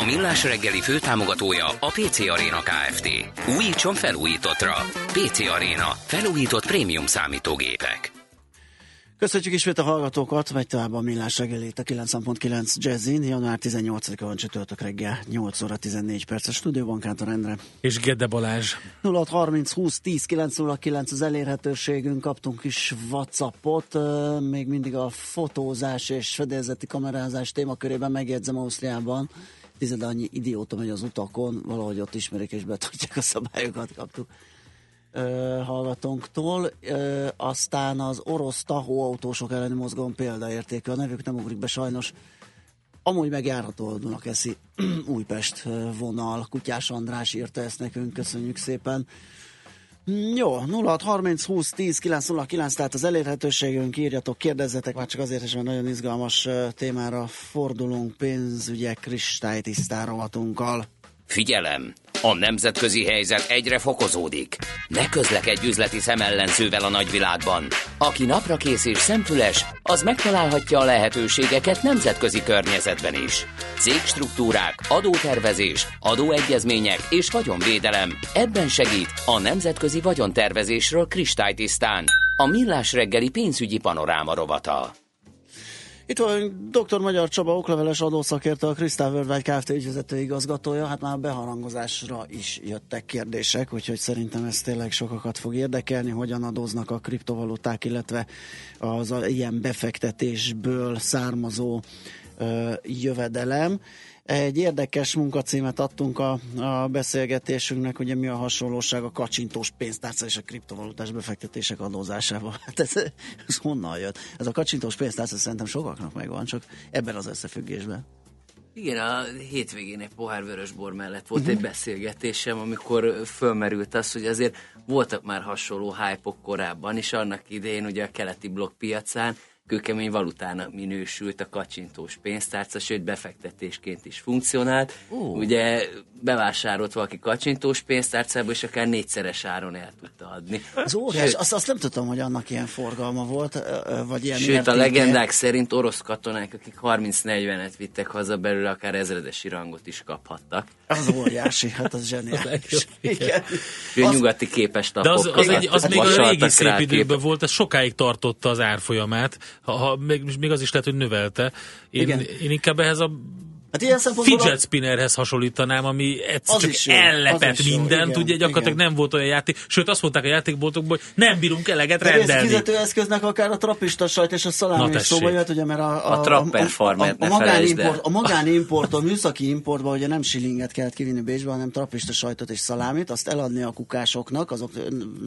A Millás reggeli főtámogatója a PC Arena Kft. Újítson felújítottra. PC Arena. Felújított prémium számítógépek. Köszönjük ismét a hallgatókat, megy tovább a Millás reggelét a 9.9 Jazzin, január 18-a van csütörtök reggel, 8 óra 14 perc a stúdióban Kántor Endre. És Gede Balázs. 0630 20 10 909 az elérhetőségünk, kaptunk is Whatsappot, még mindig a fotózás és fedélzeti kamerázás témakörében megjegyzem Ausztriában, tized annyi idióta megy az utakon, valahogy ott ismerik és betartják a szabályokat, kaptuk hallgatónktól. Aztán az orosz tahóautósok elleni mozgalom példaértékű. A nevük nem ugrik be sajnos. Amúgy megjárható a Dunakeszi Újpest vonal. Kutyás András írta ezt nekünk, köszönjük szépen. Jó, 06 30 20 10 909, tehát az elérhetőségünk, írjatok, kérdezzetek, már csak azért is, mert nagyon izgalmas témára fordulunk pénzügyek kristálytisztán rovatunkkal. Figyelem! A nemzetközi helyzet egyre fokozódik. Ne közlekedj üzleti szemellenzővel a nagyvilágban. Aki napra kész és szemfüles, az megtalálhatja a lehetőségeket nemzetközi környezetben is. Cégstruktúrák, adótervezés, adóegyezmények és vagyonvédelem. Ebben segít a Nemzetközi Vagyontervezésről kristálytisztán. A Millás reggeli pénzügyi panoráma rovata. Itt van dr. Magyar Csaba, okleveles adószakértő, a Krisztál Worldwide Kft. ügyvezető igazgatója. Hát már beharangozásra is jöttek kérdések, úgyhogy szerintem ez tényleg sokakat fog érdekelni, hogyan adóznak a kriptovaluták, illetve az ilyen befektetésből származó ö, jövedelem. Egy érdekes munkacímet adtunk a, a beszélgetésünknek, ugye mi a hasonlóság a kacsintós pénztárca és a kriptovalutás befektetések adózásával. Hát ez, ez honnan jött? Ez a kacsintós pénztárca szerintem sokaknak megvan, csak ebben az összefüggésben. Igen, a hétvégén egy pohár vörösbor mellett volt uh-huh. egy beszélgetésem, amikor fölmerült az, hogy azért voltak már hasonló hype korábban, és annak idején ugye a keleti blokk piacán kőkemény valutának minősült a kacsintós pénztárca, sőt befektetésként is funkcionált. Uh. Ugye bevásárolt valaki kacsintós pénztárcába, és akár négyszeres áron el tudta adni. Az óriás, azt, azt nem tudtam, hogy annak ilyen forgalma volt, vagy ilyen Sőt, értéke. a legendák szerint orosz katonák, akik 30-40-et vittek haza belőle, akár ezredesi rangot is kaphattak. Az óriási, hát az zseniális. Igen. Ő az... nyugati képes De az, az, egy, az még a régi szép időben volt, ez sokáig tartotta az árfolyamát, ha, ha még, még az is lehet, hogy növelte. Én, Igen. én inkább ehhez a Hát ilyen Fidget spinnerhez hasonlítanám, ami egyszer csak jó, ellepett mindent, jó, ugye gyakorlatilag igen. nem volt olyan játék, sőt azt mondták a játékboltokból, hogy nem bírunk eleget De rendelni. Ez fizetőeszköznek akár a trapista sajt és a szalámi is szóba jött, ugye, mert a, a, a, trapper a, a, a, magánimport, a magánimport, a műszaki importban ugye nem shillinget kellett kivinni Bécsbe, hanem trapista sajtot és szalámit, azt eladni a kukásoknak, azok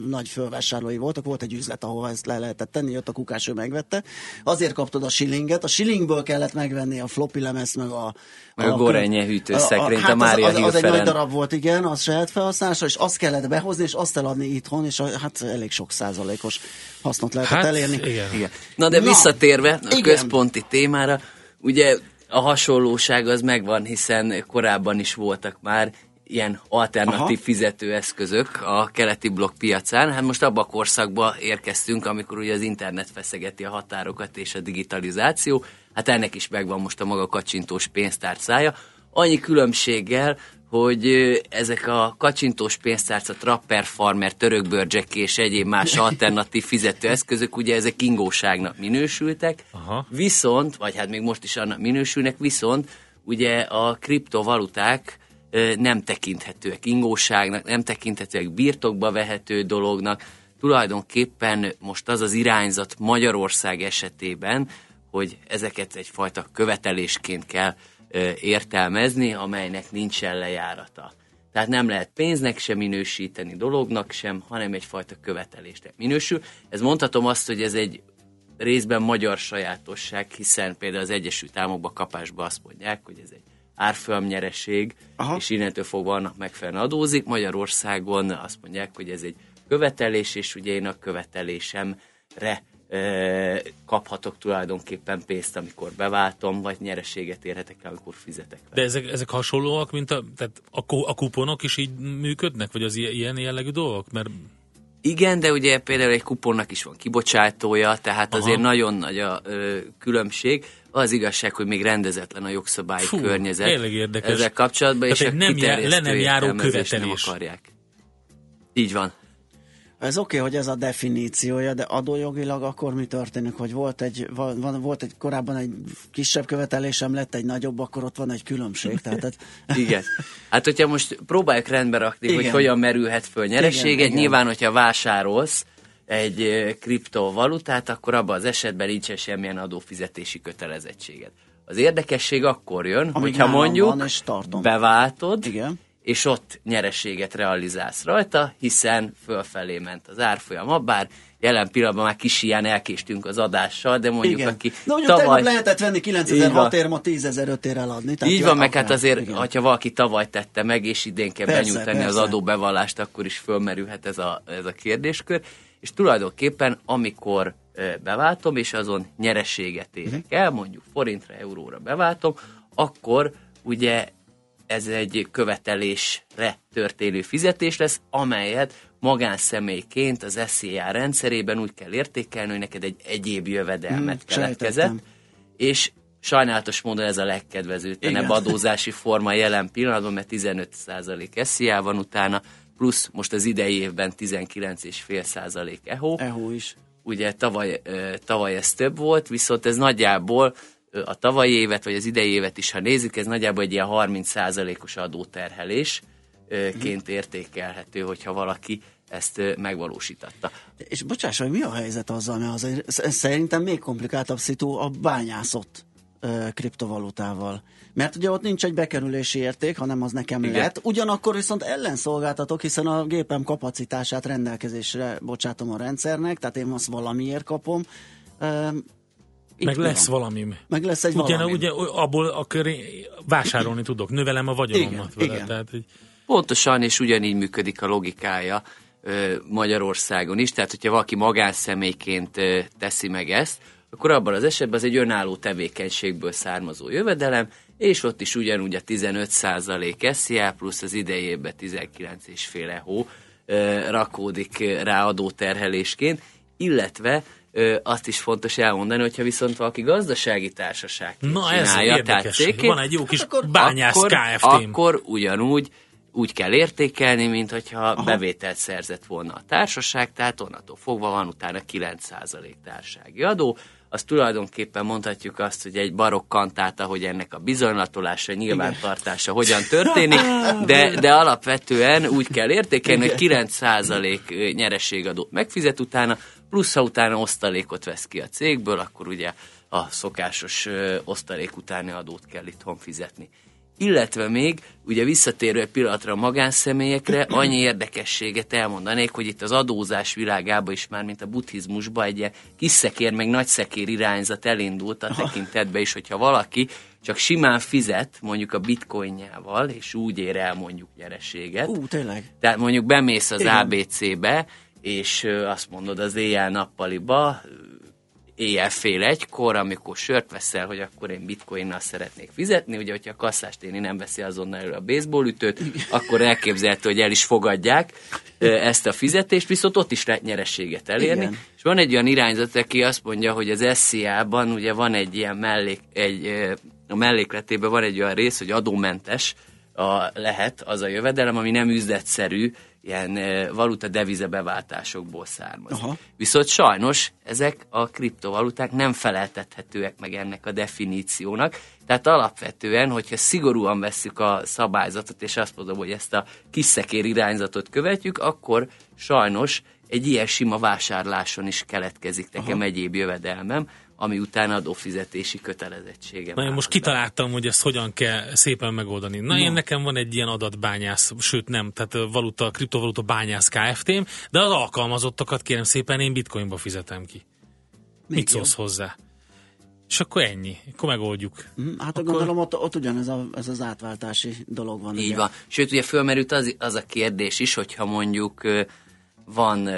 nagy fölvásárlói voltak, volt egy üzlet, ahol ezt le lehetett tenni, jött a kukás, ő megvette. Azért kaptad a shillinget, a shillingből kellett megvenni a floppy lemezt, meg a meg a, a gorenye hűtőszekrényt, a, a, a, a Mária az, az, az egy nagy darab volt, igen, az saját felhasználásra, és azt kellett behozni, és azt eladni itthon, és a, hát elég sok százalékos hasznot lehetett hát, elérni. Igen. igen. Na de Na, visszatérve a igen. központi témára, ugye a hasonlóság az megvan, hiszen korábban is voltak már ilyen alternatív Aha. fizetőeszközök a keleti blokk piacán. Hát most abba a korszakba érkeztünk, amikor ugye az internet feszegeti a határokat és a digitalizáció. Hát ennek is megvan most a maga kacsintós pénztárcája. Annyi különbséggel, hogy ezek a kacsintós pénztárca, trapper, farmer, törökbörgyek és egyéb más alternatív fizetőeszközök, ugye ezek ingóságnak minősültek, Aha. viszont, vagy hát még most is annak minősülnek, viszont ugye a kriptovaluták nem tekinthetőek ingóságnak, nem tekinthetőek birtokba vehető dolognak. Tulajdonképpen most az az irányzat Magyarország esetében, hogy ezeket egyfajta követelésként kell értelmezni, amelynek nincsen lejárata. Tehát nem lehet pénznek sem minősíteni, dolognak sem, hanem egyfajta követelésnek minősül. Ez mondhatom azt, hogy ez egy részben magyar sajátosság, hiszen például az Egyesült Államokban kapásba azt mondják, hogy ez egy árfolyamnyereség, és innentől fogva annak megfelelően adózik. Magyarországon azt mondják, hogy ez egy követelés, és ugye én a követelésemre kaphatok tulajdonképpen pénzt, amikor beváltom, vagy nyereséget érhetek el, amikor fizetek. Vele. De ezek, ezek hasonlóak, mint a, tehát a, a kuponok is így működnek, vagy az ilyen jellegű dolgok? Mert igen, de ugye például egy kuponnak is van kibocsátója, tehát Aha. azért nagyon nagy a ö, különbség. Az igazság, hogy még rendezetlen a jogszabályi Fú, környezet. Ezzel kapcsolatban, tehát és nem jár, le nem járó követelés. nem akarják. Így van. Ez oké, okay, hogy ez a definíciója, de adójogilag akkor mi történik, hogy volt egy, van, volt egy korábban egy kisebb követelésem, lett egy nagyobb, akkor ott van egy különbség. Tehát, igen. Hát, hogyha most próbáljuk rendbe rakni, igen. hogy hogyan merülhet föl nyereséget, igen, nyilván, igen. hogyha vásárolsz egy kriptovalutát, akkor abban az esetben nincsen semmilyen adófizetési kötelezettséged. Az érdekesség akkor jön, Amíg hogyha mondjuk beváltod, igen és ott nyereséget realizálsz rajta, hiszen fölfelé ment az árfolyama, bár jelen pillanatban már kis ilyen elkéstünk az adással, de mondjuk igen. aki de mondjuk tavaly... lehetett venni 9006 ér, ma 10.005 ér eladni. Tehát így van, meg hát azért, igen. hogyha valaki tavaly tette meg, és idén kell persze, benyújtani persze. az adóbevallást, akkor is fölmerülhet ez a, ez a kérdéskör. És tulajdonképpen, amikor beváltom, és azon nyereséget érek uh-huh. el, mondjuk forintra, euróra beváltom, akkor ugye ez egy követelésre történő fizetés lesz, amelyet magánszemélyként az SZIA rendszerében úgy kell értékelni, hogy neked egy egyéb jövedelmet hmm, keletkezett, és sajnálatos módon ez a legkedvezőtlenebb adózási forma jelen pillanatban, mert 15% SZIA van utána, plusz most az idei évben 19,5% EHO. EHO is. Ugye tavaly, tavaly ez több volt, viszont ez nagyjából a tavalyi évet, vagy az idei évet is, ha nézzük, ez nagyjából egy ilyen 30%-os adóterhelés ként értékelhető, hogyha valaki ezt megvalósította. És bocsáss, hogy mi a helyzet azzal, mert azért szerintem még komplikáltabb szitu a bányászott kriptovalutával. Mert ugye ott nincs egy bekerülési érték, hanem az nekem Igen. lett. Ugyanakkor viszont ellenszolgáltatok, hiszen a gépem kapacitását rendelkezésre bocsátom a rendszernek, tehát én azt valamiért kapom. Itt meg lesz van. valami. Meg lesz egy ugye, valami. Ugye abból akkor én vásárolni tudok, növelem a vagyonomat igen, vele. Igen. Tehát, hogy... Pontosan, és ugyanígy működik a logikája ö, Magyarországon is. Tehát, hogyha valaki magánszemélyként ö, teszi meg ezt, akkor abban az esetben az egy önálló tevékenységből származó jövedelem, és ott is ugyanúgy a 15% SZIA plusz az idejében 19,5 hó rakódik rá adóterhelésként, illetve ö, azt is fontos elmondani, hogyha viszont valaki gazdasági társaság Na csinálja, ez érdekes, cégként, van egy jó kis akkor, bányász akkor, kft Akkor ugyanúgy úgy kell értékelni, mint hogyha Aha. bevételt szerzett volna a társaság, tehát onnantól fogva van utána 9% társági adó, az tulajdonképpen mondhatjuk azt, hogy egy barokk kantáta, hogy ennek a bizonylatolása, nyilvántartása hogyan történik, de, de alapvetően úgy kell értékelni, hogy 9% nyereségadót megfizet utána, plusz ha utána osztalékot vesz ki a cégből, akkor ugye a szokásos osztalék utáni adót kell itthon fizetni. Illetve még, ugye visszatérő egy pillanatra a magánszemélyekre, annyi érdekességet elmondanék, hogy itt az adózás világában is már, mint a buddhizmusban, egy ilyen kis szekér, meg nagy szekér irányzat elindult a tekintetbe is, hogyha valaki csak simán fizet, mondjuk a bitcoinjával, és úgy ér el mondjuk nyereséget. Ú, tényleg? Tehát mondjuk bemész az Igen. ABC-be, és azt mondod az éjjel-nappaliba, éjjel fél egykor, amikor sört veszel, hogy akkor én bitcoinnal szeretnék fizetni, ugye, hogyha a kasszásténi nem veszi azonnal elő a baseballütőt, akkor elképzelhető, hogy el is fogadják ezt a fizetést, viszont ott is lehet nyerességet elérni. Igen. És van egy olyan irányzat, aki azt mondja, hogy az SZIA-ban ugye van egy ilyen mellék, egy, a mellékletében van egy olyan rész, hogy adómentes a, lehet az a jövedelem, ami nem üzletszerű, ilyen valuta devize beváltásokból származik. Aha. Viszont sajnos ezek a kriptovaluták nem feleltethetőek meg ennek a definíciónak, tehát alapvetően, hogyha szigorúan vesszük a szabályzatot, és azt mondom, hogy ezt a kiszekér irányzatot követjük, akkor sajnos egy ilyen sima vásárláson is keletkezik nekem Aha. egyéb jövedelmem, ami után adófizetési kötelezettsége. Na én most kitaláltam, hogy ezt hogyan kell szépen megoldani. Na, Na. én nekem van egy ilyen adatbányász, sőt nem, tehát valuta, kriptovaluta bányász KFT-m, de az alkalmazottakat kérem szépen én bitcoinba fizetem ki. Még Mit szólsz hozzá? És akkor ennyi, akkor megoldjuk. Mm, hát akkor... gondolom ott, ott ugyanez a, ez az átváltási dolog van. Így ugye. van. Sőt, ugye fölmerült az, az a kérdés is, hogyha mondjuk van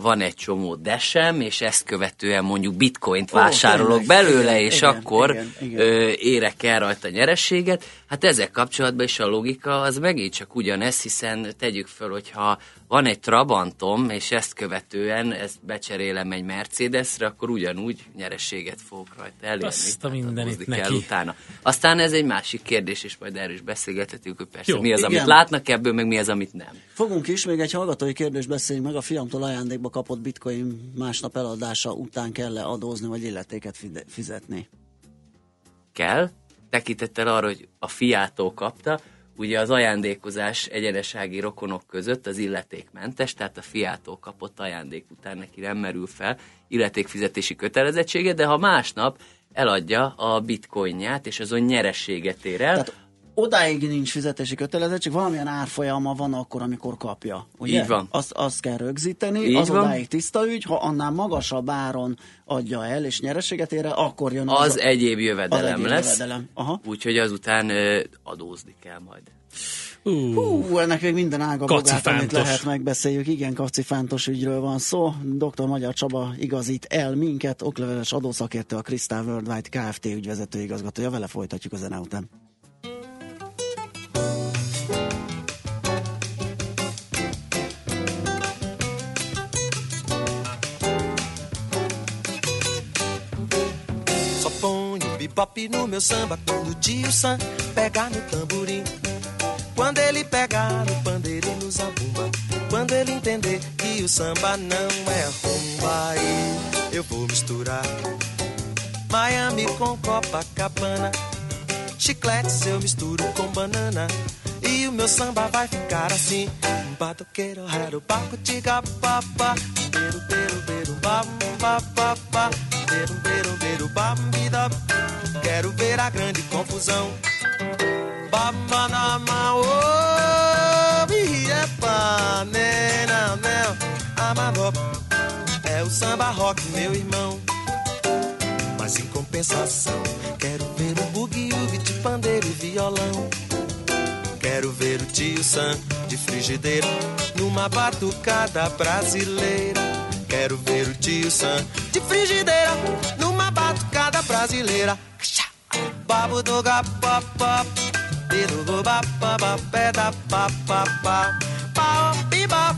van egy csomó desem, és ezt követően mondjuk bitcoint vásárolok oh, belőle, és igen, akkor igen, igen. Ö, érek el rajta nyerességet. Hát ezek kapcsolatban is a logika az megint csak ugyanez, hiszen tegyük föl, hogyha van egy Trabantom, és ezt követően ezt becserélem egy Mercedesre, akkor ugyanúgy nyerességet fogok rajta elérni. Azt a mindenit neki. utána. Aztán ez egy másik kérdés, és majd erről is beszélgethetünk, hogy persze Jó, mi az, igen. amit látnak ebből, meg mi az, amit nem. Fogunk is, még egy hallgatói kérdést beszéljünk meg. A fiamtól ajándékba kapott bitcoin másnap eladása után kell-e adózni, vagy illetéket fizetni? Kell, tekintettel arra, hogy a fiától kapta, ugye az ajándékozás egyenesági rokonok között az illetékmentes, tehát a fiától kapott ajándék után neki nem merül fel illetékfizetési kötelezettsége, de ha másnap eladja a bitcoinját, és azon nyerességet ér el, tehát odáig nincs fizetési kötelezettség, valamilyen árfolyama van akkor, amikor kapja. Ugye? Így van. Azt, azt kell rögzíteni, Így az van. odáig tiszta ügy, ha annál magasabb áron adja el, és nyereséget ér el, akkor jön az, az a, egyéb jövedelem az egyéb lesz. Jövedelem. Aha. Úgyhogy azután ö, adózni kell majd. Uh, Hú, ennek még minden ága bogát, amit lehet megbeszéljük. Igen, kacifántos ügyről van szó. Dr. Magyar Csaba igazít el minket, okleveles adószakértő, a Crystal Worldwide Kft. ügyvezető igazgatója. Vele folytatjuk a zene után. Bebop no meu samba quando o tio Sam pegar no tamborim. Quando ele pegar no pandeiro e no zabumba. Quando ele entender que o samba não é rumba, aí eu vou misturar Miami com Copacabana. Chiclete eu misturo com banana. E o meu samba vai ficar assim. Batoqueiro, rero, baco, tiga, papá. Beiro, beiro, beiro, bam, papá. Quero ver a grande confusão. Babanama, oh, biepa, nena, mel, amarop. É o samba rock, meu irmão. Mas em compensação, quero ver o bugue-ugue de pandeiro e violão. Quero ver o tio Sam de frigideira numa batucada brasileira. Quero ver o tio Sam de frigideira numa batucada brasileira. Babo do gapapá, dedo do bapapá, pé da papapá. Pau, piba,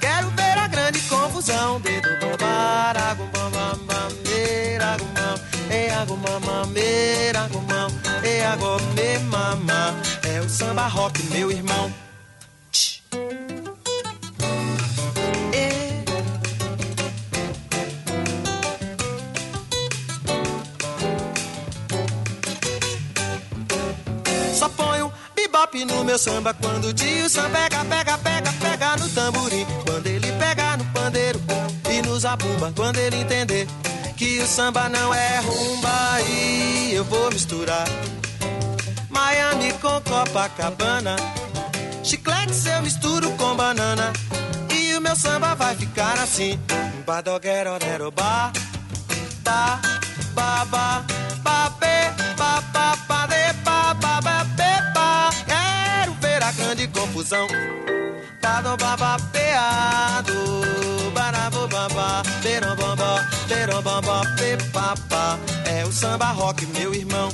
quero ver a grande confusão. Dedo babá, aragumam, meiragumam, eagumam, é meiragumam, eagomê, é mamá. É o samba rock, meu irmão. Bop no meu samba quando o tio Sam pega, pega, pega, pega no tamborim. Quando ele pega no pandeiro e nos abumba. Quando ele entender que o samba não é rumba e eu vou misturar Miami com Copacabana. Chiclete eu misturo com banana e o meu samba vai ficar assim. Badoguero, ba, ba, ba, ba, ba, Bado, baba, peado, barabo, baba, berom, bamba, berom, bamba, pe, papa. É o samba rock, meu irmão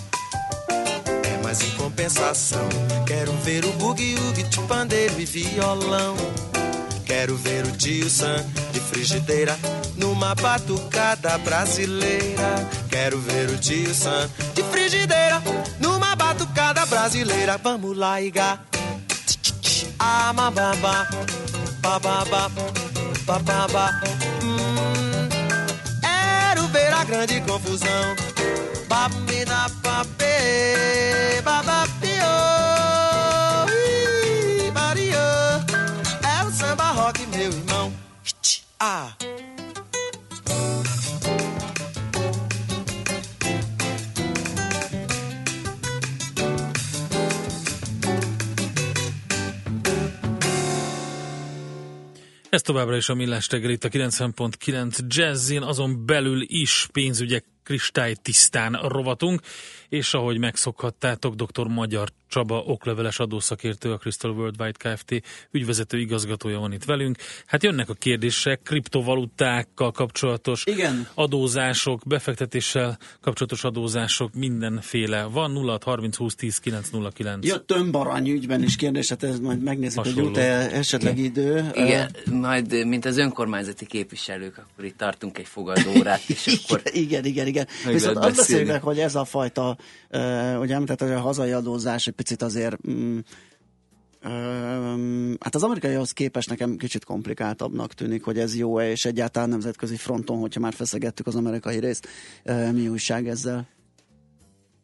mas em compensação quero ver o bugue-ugue de pandeiro e violão. Quero ver o tio Sam de frigideira numa batucada brasileira. Quero ver o tio Sam de frigideira numa batucada brasileira. Vamos lá, Iga. Amababa, bababa, bababa. Hum, quero ver a grande confusão. Babida, papê, babapio. É o samba rock, meu irmão. Ah. Ez továbbra is a Millás reggel itt a 90.9 Jazzin, azon belül is pénzügyek kristály tisztán rovatunk, és ahogy megszokhattátok, dr. Magyar Csaba, okleveles adószakértő, a Crystal Worldwide Kft. ügyvezető igazgatója van itt velünk. Hát jönnek a kérdések, kriptovalutákkal kapcsolatos Igen. adózások, befektetéssel kapcsolatos adózások, mindenféle van. 0 30 20 10 909. Jött tömbarany ügyben is kérdés, hát ez majd megnézzük, hogy jut esetleg idő. Igen, majd mint az önkormányzati képviselők, akkor itt tartunk egy fogadórát, és igen, akkor... Igen, igen, igen. Viszont azt beszélnek, hogy ez a fajta, uh, ugye említett, hogy a hazai adózás egy picit azért mm, Hát az amerikaihoz képest nekem kicsit komplikáltabbnak tűnik, hogy ez jó-e, és egyáltalán nemzetközi fronton, hogyha már feszegettük az amerikai részt, mi újság ezzel?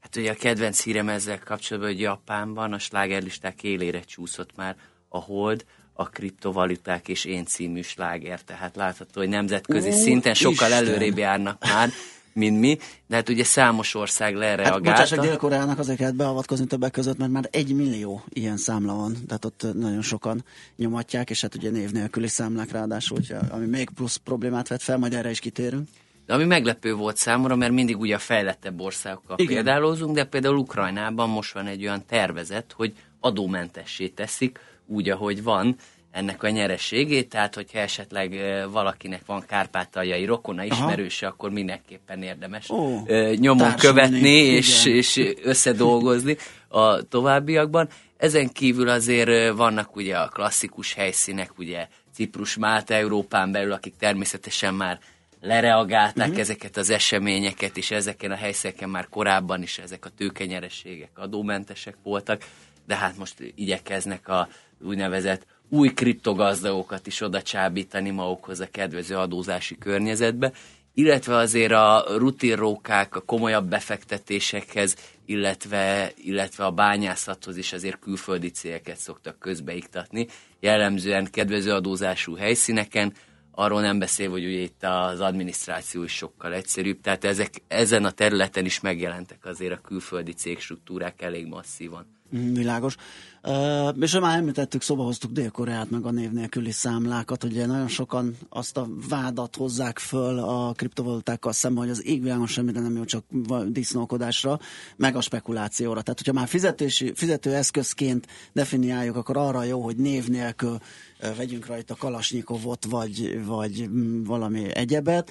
Hát ugye a kedvenc hírem ezzel kapcsolatban, hogy Japánban a slágerlisták élére csúszott már a hold, a kriptovaluták és én című sláger, tehát látható, hogy nemzetközi Ó, szinten sokkal Isten. előrébb járnak már, mint mi, de hát ugye számos ország lereagálta. Hát bocsáss, Dél-Koreának azért kellett beavatkozni többek között, mert már egy millió ilyen számla van, tehát ott nagyon sokan nyomatják, és hát ugye név nélküli számlák ráadásul, ami még plusz problémát vet fel, majd erre is kitérünk. De ami meglepő volt számomra, mert mindig ugye a fejlettebb országokkal Igen. példálózunk, de például Ukrajnában most van egy olyan tervezet, hogy adómentessé teszik, úgy, ahogy van, ennek a nyereségét, tehát hogyha esetleg valakinek van kárpátaljai rokona ismerőse, Aha. akkor mindenképpen érdemes Ó, nyomon követni és, és összedolgozni a továbbiakban. Ezen kívül azért vannak ugye a klasszikus helyszínek, ugye Ciprus, Málta, Európán belül, akik természetesen már lereagálták uh-huh. ezeket az eseményeket, és ezeken a helyszíneken már korábban is ezek a tőkenyerességek adómentesek voltak, de hát most igyekeznek a úgynevezett új kriptogazdagokat is oda csábítani magukhoz a kedvező adózási környezetbe, illetve azért a rutinrókák, a komolyabb befektetésekhez, illetve, illetve a bányászathoz is azért külföldi céleket szoktak közbeiktatni, jellemzően kedvező adózású helyszíneken, arról nem beszél, hogy ugye itt az adminisztráció is sokkal egyszerűbb, tehát ezek, ezen a területen is megjelentek azért a külföldi cégstruktúrák elég masszívan. Mm, világos. És már említettük, szóba hoztuk Dél-Koreát, meg a név nélküli számlákat. Ugye nagyon sokan azt a vádat hozzák föl a kriptovalutákkal szemben, hogy az égvilágon semmi, de nem jó csak disznókodásra, meg a spekulációra. Tehát, hogyha már fizetési, fizetőeszközként definiáljuk, akkor arra jó, hogy név nélkül vegyünk rajta kalasnyikovot, vagy, vagy mm, valami egyebet.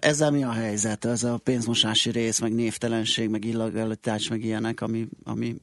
Ezzel mi a helyzet? Ez a pénzmosási rész, meg névtelenség, meg illegalitás, meg ilyenek, ami, ami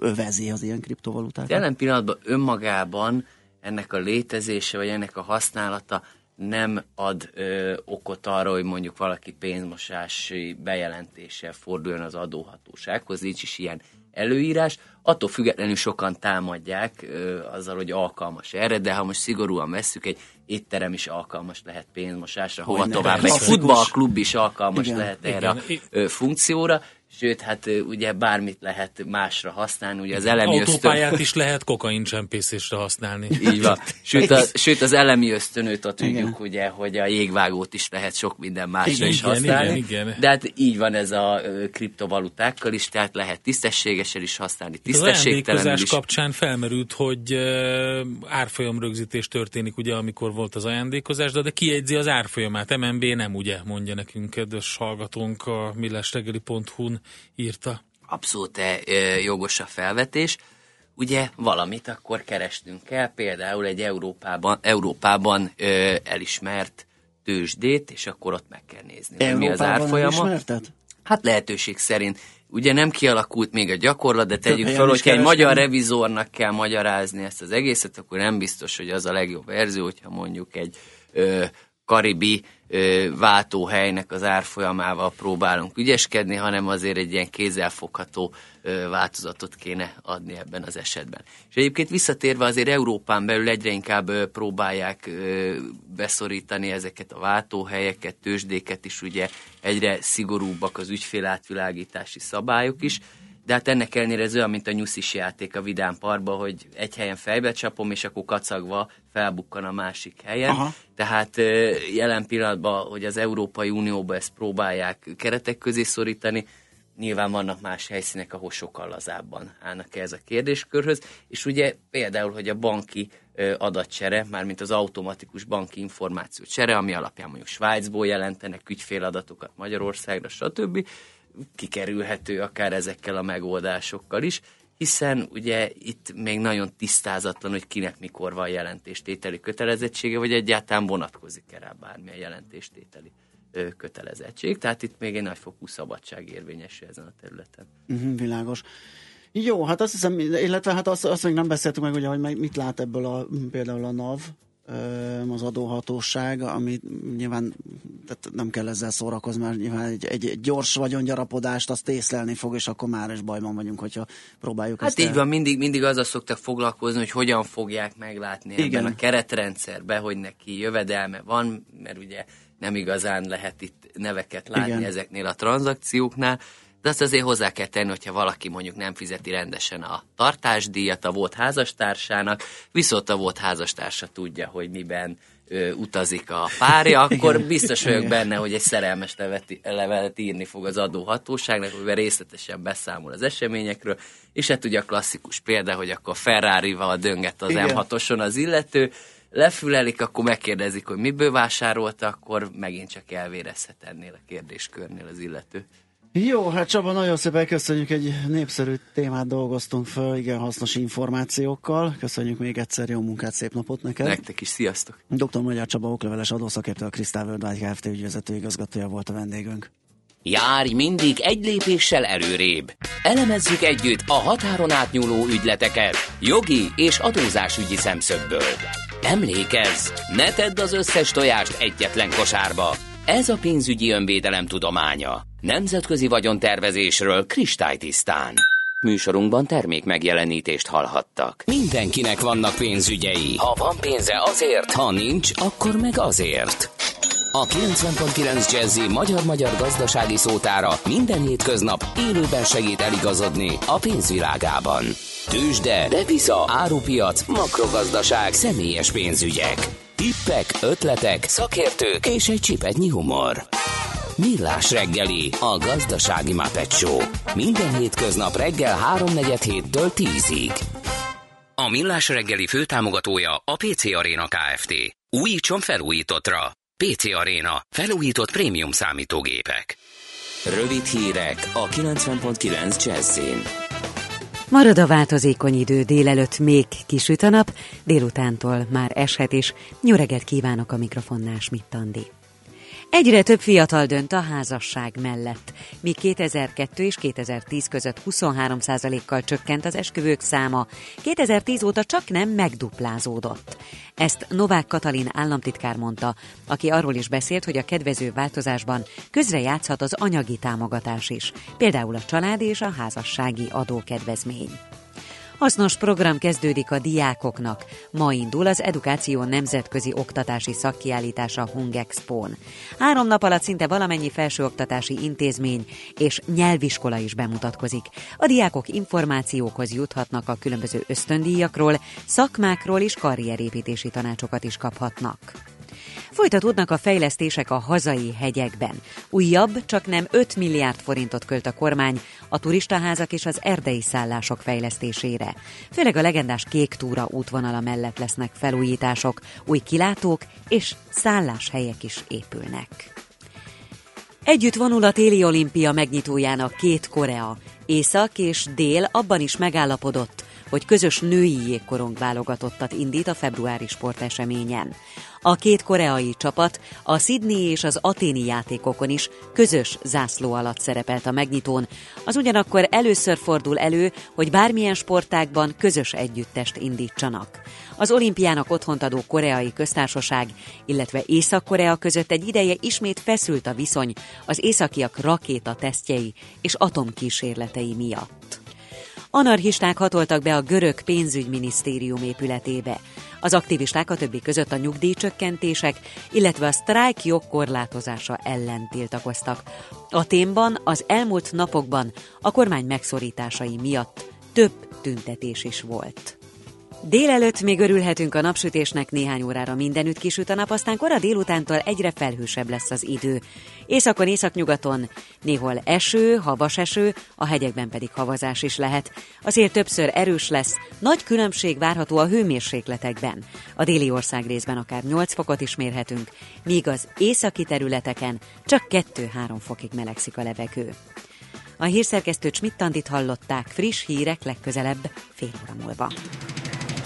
övezi az ilyen kriptovalutákat? Jelen pillanatban önmagában ennek a létezése, vagy ennek a használata nem ad ö, okot arra, hogy mondjuk valaki pénzmosási bejelentéssel forduljon az adóhatósághoz, nincs is ilyen előírás. Attól függetlenül sokan támadják ö, azzal, hogy alkalmas erre, de ha most szigorúan vesszük, egy étterem is alkalmas lehet pénzmosásra, hova tovább. Egy futballklub is alkalmas igen, lehet erre igen. a funkcióra, sőt, hát ugye bármit lehet másra használni. Ugye az elemi Autópályát ösztön... is lehet csempészésre használni. Így van. Sőt, a, sőt az elemi ösztönőt a tudjuk, igen. ugye, hogy a jégvágót is lehet sok minden másra igen, is használni. Igen, igen. De hát így van ez a kriptovalutákkal is, tehát lehet tisztességesen is használni, tisztességtelenül is. kapcsán felmerült, hogy árfolyam rögzítés történik, ugye, amikor volt az ajándékozás, de, de kiegyzi az árfolyamát. MNB nem, ugye, mondja nekünk kedves hallgatónk a millestegeli.hu-n írta. Abszolút e, jogos a felvetés. Ugye valamit akkor kerestünk el, például egy Európában, Európában ö, elismert tőzsdét, és akkor ott meg kell nézni, Európában mi az árfolyama. Hát lehetőség szerint. Ugye nem kialakult még a gyakorlat, de tegyük fel, hogyha egy magyar revizornak kell magyarázni ezt az egészet, akkor nem biztos, hogy az a legjobb verzió, hogyha mondjuk egy ö, karibi váltóhelynek az árfolyamával próbálunk ügyeskedni, hanem azért egy ilyen kézzelfogható változatot kéne adni ebben az esetben. És egyébként visszatérve azért Európán belül egyre inkább próbálják beszorítani ezeket a váltóhelyeket, tőzsdéket is, ugye egyre szigorúbbak az ügyfélátvilágítási szabályok is, de hát ennek ellenére ez olyan, mint a nyuszis játék a Vidám Parkba, hogy egy helyen fejbe csapom, és akkor kacagva felbukkan a másik helyen. Aha. Tehát jelen pillanatban, hogy az Európai Unióba ezt próbálják keretek közé szorítani, nyilván vannak más helyszínek, ahol sokkal lazábban állnak ez a kérdéskörhöz, és ugye például, hogy a banki adatcsere, mármint az automatikus banki információ csere, ami alapján mondjuk Svájcból jelentenek ügyféladatokat Magyarországra, stb. Kikerülhető akár ezekkel a megoldásokkal is, hiszen ugye itt még nagyon tisztázatlan, hogy kinek mikor van jelentéstételi kötelezettsége, vagy egyáltalán vonatkozik-e rá bármilyen jelentéstételi kötelezettség. Tehát itt még egy nagyfokú szabadság érvényesül ezen a területen. Uh-huh, világos. Jó, hát azt hiszem, illetve hát azt, azt még nem beszéltünk meg, ugye, hogy mit lát ebből a, például a NAV, az adóhatóság, ami nyilván tehát nem kell ezzel szórakozni, mert nyilván egy, egy gyors vagyongyarapodást azt észlelni fog, és akkor már is bajban vagyunk, hogyha próbáljuk Hát ezt így el... van, mindig, mindig azzal szoktak foglalkozni, hogy hogyan fogják meglátni Igen. ebben a keretrendszerben, hogy neki jövedelme van, mert ugye nem igazán lehet itt neveket látni Igen. ezeknél a tranzakcióknál, de azt azért hozzá kell tenni, hogyha valaki mondjuk nem fizeti rendesen a tartásdíjat a volt házastársának, viszont a volt házastársa tudja, hogy miben ö, utazik a párja, akkor biztos vagyok benne, hogy egy szerelmes levet, levelet írni fog az adóhatóságnak, amiben részletesen beszámol az eseményekről, és hát ugye a klasszikus példa, hogy akkor Ferrari-val dönget az Igen. M6-oson az illető, lefülelik, akkor megkérdezik, hogy miből vásárolta, akkor megint csak elvérezhet ennél a kérdéskörnél az illető. Jó, hát Csaba, nagyon szépen köszönjük, egy népszerű témát dolgoztunk föl, igen hasznos információkkal. Köszönjük még egyszer, jó munkát, szép napot neked. Nektek is, sziasztok. Dr. Magyar Csaba okleveles adószakértő, a Krisztál Worldwide Kft. ügyvezető igazgatója volt a vendégünk. Járj mindig egy lépéssel előrébb. Elemezzük együtt a határon átnyúló ügyleteket jogi és adózásügyi szemszögből. Emlékezz, ne tedd az összes tojást egyetlen kosárba. Ez a pénzügyi önvédelem tudománya. Nemzetközi vagyontervezésről kristálytisztán. Műsorunkban termék megjelenítést hallhattak. Mindenkinek vannak pénzügyei. Ha van pénze azért, ha nincs, akkor meg azért. A 90.9 Jazzy magyar-magyar gazdasági szótára minden hétköznap élőben segít eligazodni a pénzvilágában. Tősde, depisza, árupiac, makrogazdaság, személyes pénzügyek. Tippek, ötletek, szakértők és egy csipetnyi humor. Millás reggeli, a gazdasági Muppet Show. Minden hétköznap reggel 3.47 héttől 10-ig. A Millás reggeli főtámogatója a PC Arena Kft. Újítson felújítottra. PC Arena. Felújított prémium számítógépek. Rövid hírek a 90.9 Jazzin. Marad a változékony idő, délelőtt még kisüt a nap, délutántól már eshet is. Nyöreget kívánok a mikrofonnál, Schmidt-Andi. Egyre több fiatal dönt a házasság mellett, míg 2002 és 2010 között 23%-kal csökkent az esküvők száma, 2010 óta csak nem megduplázódott. Ezt Novák Katalin államtitkár mondta, aki arról is beszélt, hogy a kedvező változásban közre játszhat az anyagi támogatás is, például a család és a házassági adókedvezmény. Hasznos program kezdődik a diákoknak. Ma indul az Edukáció Nemzetközi Oktatási Szakkiállítása Hungexpón. Három nap alatt szinte valamennyi felsőoktatási intézmény és nyelviskola is bemutatkozik. A diákok információkhoz juthatnak a különböző ösztöndíjakról, szakmákról és karrierépítési tanácsokat is kaphatnak. Folytatódnak a fejlesztések a hazai hegyekben. Újabb, csak nem 5 milliárd forintot költ a kormány a turistaházak és az erdei szállások fejlesztésére. Főleg a legendás Kék Túra útvonala mellett lesznek felújítások, új kilátók és szálláshelyek is épülnek. Együtt vonul a téli olimpia megnyitójának két Korea. Észak és Dél abban is megállapodott, hogy közös női jégkorong válogatottat indít a februári sporteseményen. A két koreai csapat a Sydney és az aténi játékokon is közös zászló alatt szerepelt a megnyitón. Az ugyanakkor először fordul elő, hogy bármilyen sportákban közös együttest indítsanak. Az olimpiának otthont adó koreai köztársaság, illetve Észak-Korea között egy ideje ismét feszült a viszony az északiak rakéta tesztjei és atomkísérletei miatt. Anarchisták hatoltak be a görög pénzügyminisztérium épületébe. Az aktivisták a többi között a nyugdíjcsökkentések, illetve a sztrájk jogkorlátozása ellen tiltakoztak. A témban az elmúlt napokban a kormány megszorításai miatt több tüntetés is volt. Délelőtt még örülhetünk a napsütésnek, néhány órára mindenütt kisüt a nap, aztán kora délutántól egyre felhősebb lesz az idő. Északon, északnyugaton néhol eső, havas eső, a hegyekben pedig havazás is lehet. Azért többször erős lesz, nagy különbség várható a hőmérsékletekben. A déli ország részben akár 8 fokot is mérhetünk, míg az északi területeken csak 2-3 fokig melegszik a levegő. A hírszerkesztő Csmittandit hallották, friss hírek legközelebb fél óra múlva.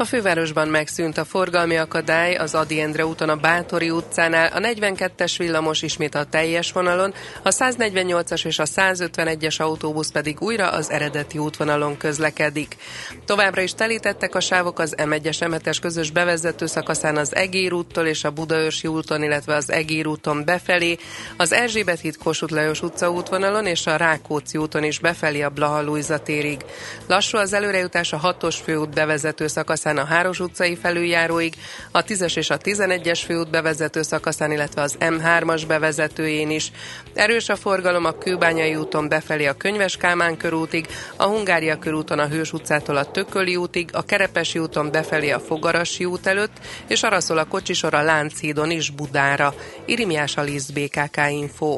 a fővárosban megszűnt a forgalmi akadály, az Adi Endre úton a Bátori utcánál, a 42-es villamos ismét a teljes vonalon, a 148-as és a 151-es autóbusz pedig újra az eredeti útvonalon közlekedik. Továbbra is telítettek a sávok az M1-es M7-es közös bevezető szakaszán az Egér úttól és a Budaörsi úton, illetve az Egér úton befelé, az Erzsébet híd Kossuth Lajos utca útvonalon és a Rákóczi úton is befelé a Blaha térig. Lassú az előrejutás a 6-os főút bevezető szakaszán szakaszán a Háros utcai felüljáróig, a 10-es és a 11-es főút bevezető szakaszán, illetve az M3-as bevezetőjén is. Erős a forgalom a Kőbányai úton befelé a Könyves Kálmán körútig, a Hungária körúton a Hős utcától a Tököli útig, a Kerepesi úton befelé a Fogarasi út előtt, és arra szól a kocsisor a Lánchídon is Budára. Irimiás Alisz BKK Info.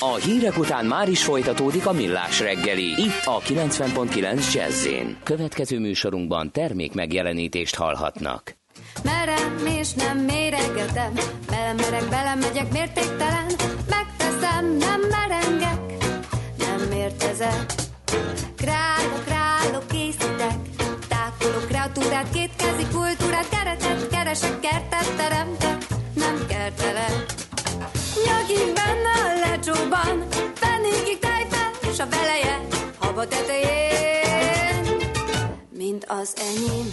A hírek után már is folytatódik a millás reggeli. Itt a 90.9 jazz Következő műsorunkban termék megjelenítést hallhatnak. Merem és nem méregetem, belemerek, belemegyek mértéktelen, megteszem, nem merengek, nem mértezek. Králok, králok, készítek, tákolok kreatúrát, kétkezi kultúrát, keretet keresek, kertet teremtek, nem kertelek. A beleje haba tetején, mint az enyém.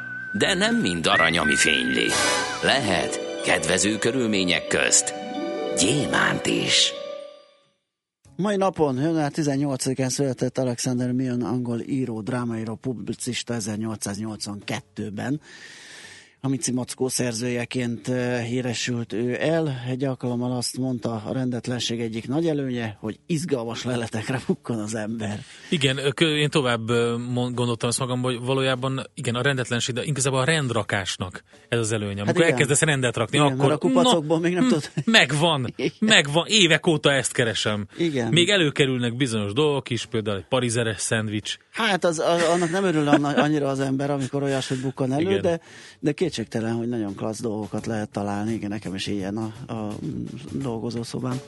De nem mind arany, ami fényli. Lehet kedvező körülmények közt gyémánt is. Mai napon, január 18-án született Alexander Milne, angol író, drámaíró, publicista 1882-ben a Mici Mackó szerzőjeként eh, híresült ő el. Egy alkalommal azt mondta a rendetlenség egyik nagy előnye, hogy izgalmas leletekre bukkan az ember. Igen, én tovább gondoltam azt magam, hogy valójában igen, a rendetlenség, de inkább a rendrakásnak ez az előnye. Hát Amikor hát elkezdesz rendet rakni, igen, akkor... a kupacokból no, még nem hm, tud. Megvan, igen. megvan, évek óta ezt keresem. Igen. Még előkerülnek bizonyos dolgok is, például egy parizeres szendvics. Hát az, az, annak nem örül annyira az ember, amikor olyashogy bukkan elő, igen. de, de kétségtelen, hogy nagyon klassz dolgokat lehet találni. Igen, nekem is ilyen a, a dolgozószobám.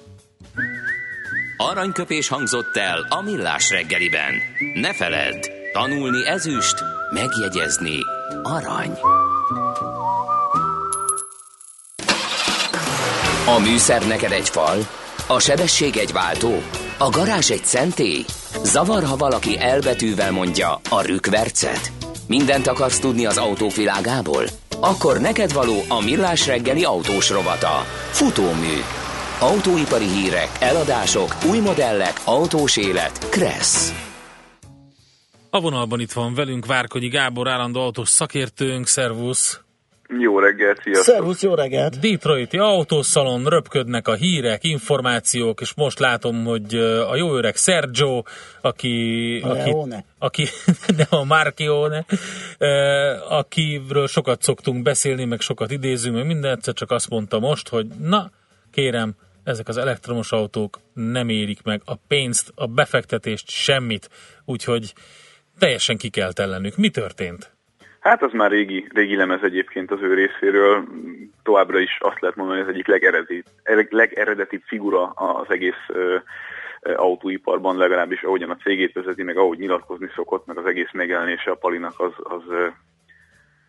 Aranyköpés hangzott el a millás reggeliben. Ne feledd, tanulni ezüst, megjegyezni arany. A műszer neked egy fal, a sebesség egy váltó, a garázs egy szentély. Zavar, ha valaki elbetűvel mondja a rükvercet. Mindent akarsz tudni az autóvilágából? Akkor neked való a millás reggeli autós rovata. Futómű. Autóipari hírek, eladások, új modellek, autós élet. Kressz. A vonalban itt van velünk Várkonyi Gábor, állandó autós szakértőnk. Szervusz! Jó reggelt, sziasztok! Szervusz, jó reggelt! Detroiti autószalon, röpködnek a hírek, információk, és most látom, hogy a jó öreg Sergio, aki... A aki, aki de a Marchione, akiről sokat szoktunk beszélni, meg sokat idézünk, meg minden egyszer csak azt mondta most, hogy na, kérem, ezek az elektromos autók nem érik meg a pénzt, a befektetést, semmit, úgyhogy teljesen ki kell tellenük. Mi történt? Hát az már régi, régi lemez egyébként az ő részéről. Továbbra is azt lehet mondani, hogy az egyik legeredetibb, legeredetibb figura az egész ö, autóiparban, legalábbis ahogyan a cégét vezeti, meg ahogy nyilatkozni szokott, meg az egész megjelenése a Palinak az, az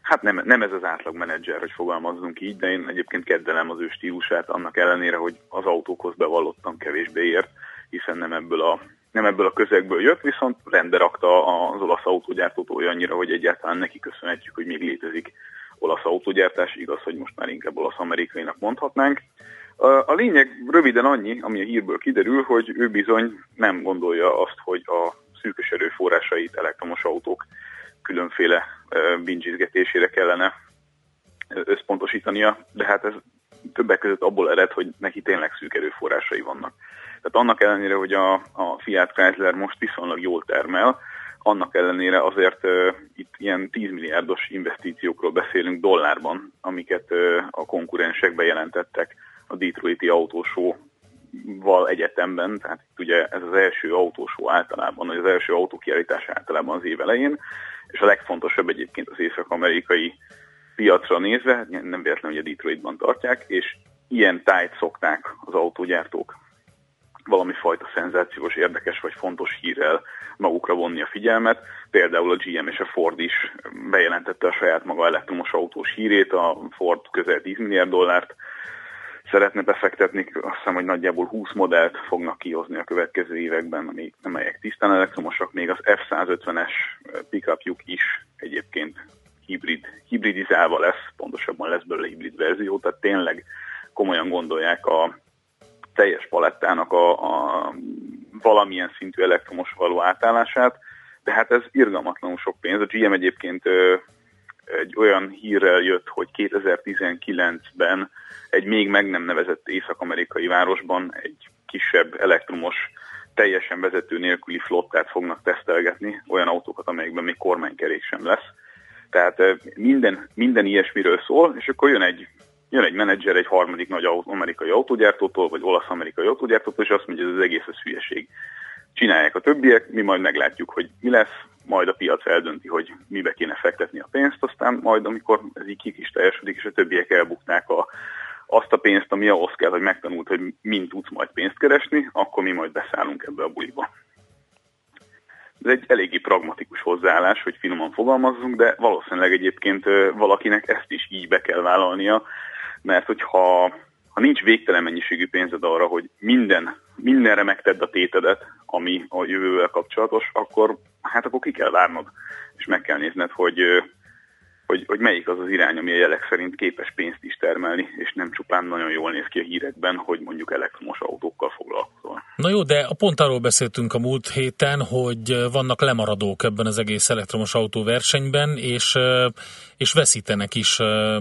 hát nem, nem ez az átlag menedzser, hogy fogalmazzunk így, de én egyébként keddelem az ő stílusát, annak ellenére, hogy az autókhoz bevallottam kevésbé ért, hiszen nem ebből a nem ebből a közegből jött, viszont rendbe rakta az olasz autógyártót olyannyira, hogy egyáltalán neki köszönhetjük, hogy még létezik olasz autógyártás, igaz, hogy most már inkább olasz-amerikainak mondhatnánk. A lényeg röviden annyi, ami a hírből kiderül, hogy ő bizony nem gondolja azt, hogy a szűkös erőforrásait elektromos autók különféle bincsizgetésére kellene összpontosítania, de hát ez többek között abból ered, hogy neki tényleg szűk erőforrásai vannak. Tehát annak ellenére, hogy a, a Fiat Chrysler most viszonylag jól termel, annak ellenére azért uh, itt ilyen 10 milliárdos investíciókról beszélünk dollárban, amiket uh, a konkurensek bejelentettek a Detroiti autósóval egyetemben, tehát itt ugye ez az első autósó általában, vagy az első autókiállítás általában az év elején, és a legfontosabb egyébként az észak-amerikai piacra nézve, hát nem véletlenül, hogy a Detroitban tartják, és ilyen tájt szokták az autógyártók valami fajta szenzációs, érdekes vagy fontos hírrel magukra vonni a figyelmet. Például a GM és a Ford is bejelentette a saját maga elektromos autós hírét, a Ford közel 10 milliárd dollárt szeretne befektetni, azt hiszem, hogy nagyjából 20 modellt fognak kihozni a következő években, amik, amelyek tisztán elektromosak, még az F-150-es pickupjuk is egyébként hibrid, hibridizálva lesz, pontosabban lesz belőle hibrid verzió, tehát tényleg komolyan gondolják a teljes palettának a, a valamilyen szintű elektromos való átállását, de hát ez irgalmatlanul sok pénz. A GM egyébként ö, egy olyan hírrel jött, hogy 2019-ben egy még meg nem nevezett észak-amerikai városban egy kisebb elektromos, teljesen vezető nélküli flottát fognak tesztelgetni, olyan autókat, amelyekben még kormánykerék sem lesz. Tehát minden, minden ilyesmiről szól, és akkor jön egy jön egy menedzser egy harmadik nagy amerikai autógyártótól, vagy olasz-amerikai autógyártótól, és azt mondja, hogy ez az egész az hülyeség. Csinálják a többiek, mi majd meglátjuk, hogy mi lesz, majd a piac eldönti, hogy mibe kéne fektetni a pénzt, aztán majd, amikor ez így kik is teljesedik, és a többiek elbukták a, azt a pénzt, ami ahhoz kell, hogy megtanult, hogy mind tudsz majd pénzt keresni, akkor mi majd beszállunk ebbe a buliba. Ez egy eléggé pragmatikus hozzáállás, hogy finoman fogalmazzunk, de valószínűleg egyébként valakinek ezt is így be kell vállalnia, mert hogyha ha nincs végtelen mennyiségű pénzed arra, hogy minden, mindenre megtedd a tétedet, ami a jövővel kapcsolatos, akkor hát akkor ki kell várnod, és meg kell nézned, hogy, hogy, hogy melyik az az irány, ami a jelek szerint képes pénzt is termelni, és nem csupán nagyon jól néz ki a hírekben, hogy mondjuk elektromos autókkal foglalkozol. Na jó, de pont arról beszéltünk a múlt héten, hogy vannak lemaradók ebben az egész elektromos autóversenyben, és, és veszítenek is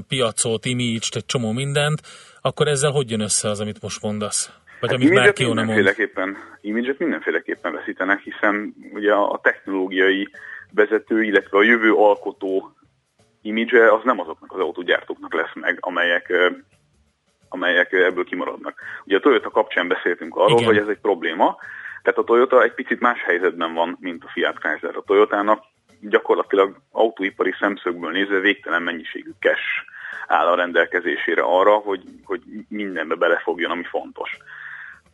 piacot, image egy csomó mindent, akkor ezzel hogy jön össze az, amit most mondasz? Vagy hát amit már mindenféleképpen, image mindenféleképpen veszítenek, hiszen ugye a technológiai vezető, illetve a jövő alkotó image az nem azoknak az autógyártóknak lesz meg, amelyek amelyek ebből kimaradnak. Ugye a Toyota kapcsán beszéltünk arról, Igen. hogy ez egy probléma, tehát a Toyota egy picit más helyzetben van, mint a Fiat Chrysler. A Toyotának gyakorlatilag autóipari szemszögből nézve végtelen mennyiségű cash áll a rendelkezésére arra, hogy, hogy mindenbe belefogjon, ami fontos.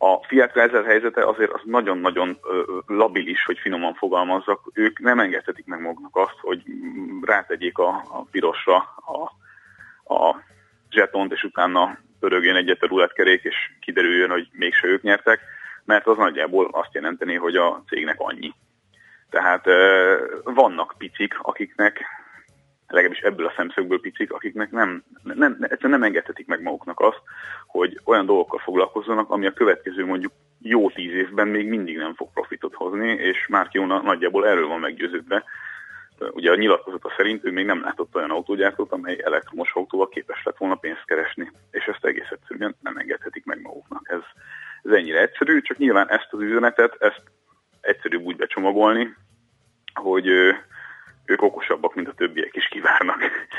A Fiat Chrysler helyzete azért az nagyon-nagyon labilis, hogy finoman fogalmazzak. Ők nem engedhetik meg maguknak azt, hogy rátegyék a, a pirosra a, a zsetont, és utána pörögjön egyet a rulettkerék, és kiderüljön, hogy mégse ők nyertek, mert az nagyjából azt jelenteni, hogy a cégnek annyi. Tehát vannak picik, akiknek, legalábbis ebből a szemszögből picik, akiknek nem, nem, egyszerűen nem engedhetik meg maguknak azt, hogy olyan dolgokkal foglalkozzanak, ami a következő mondjuk jó tíz évben még mindig nem fog profitot hozni, és már Jóna nagyjából erről van meggyőződve, ugye a nyilatkozata szerint ő még nem látott olyan autógyártót, amely elektromos autóval képes lett volna pénzt keresni, és ezt egész egyszerűen nem engedhetik meg maguknak. Ez, ez ennyire egyszerű, csak nyilván ezt az üzenetet, ezt egyszerűbb úgy becsomagolni, hogy ők okosabbak, mint a többiek is kivárnak.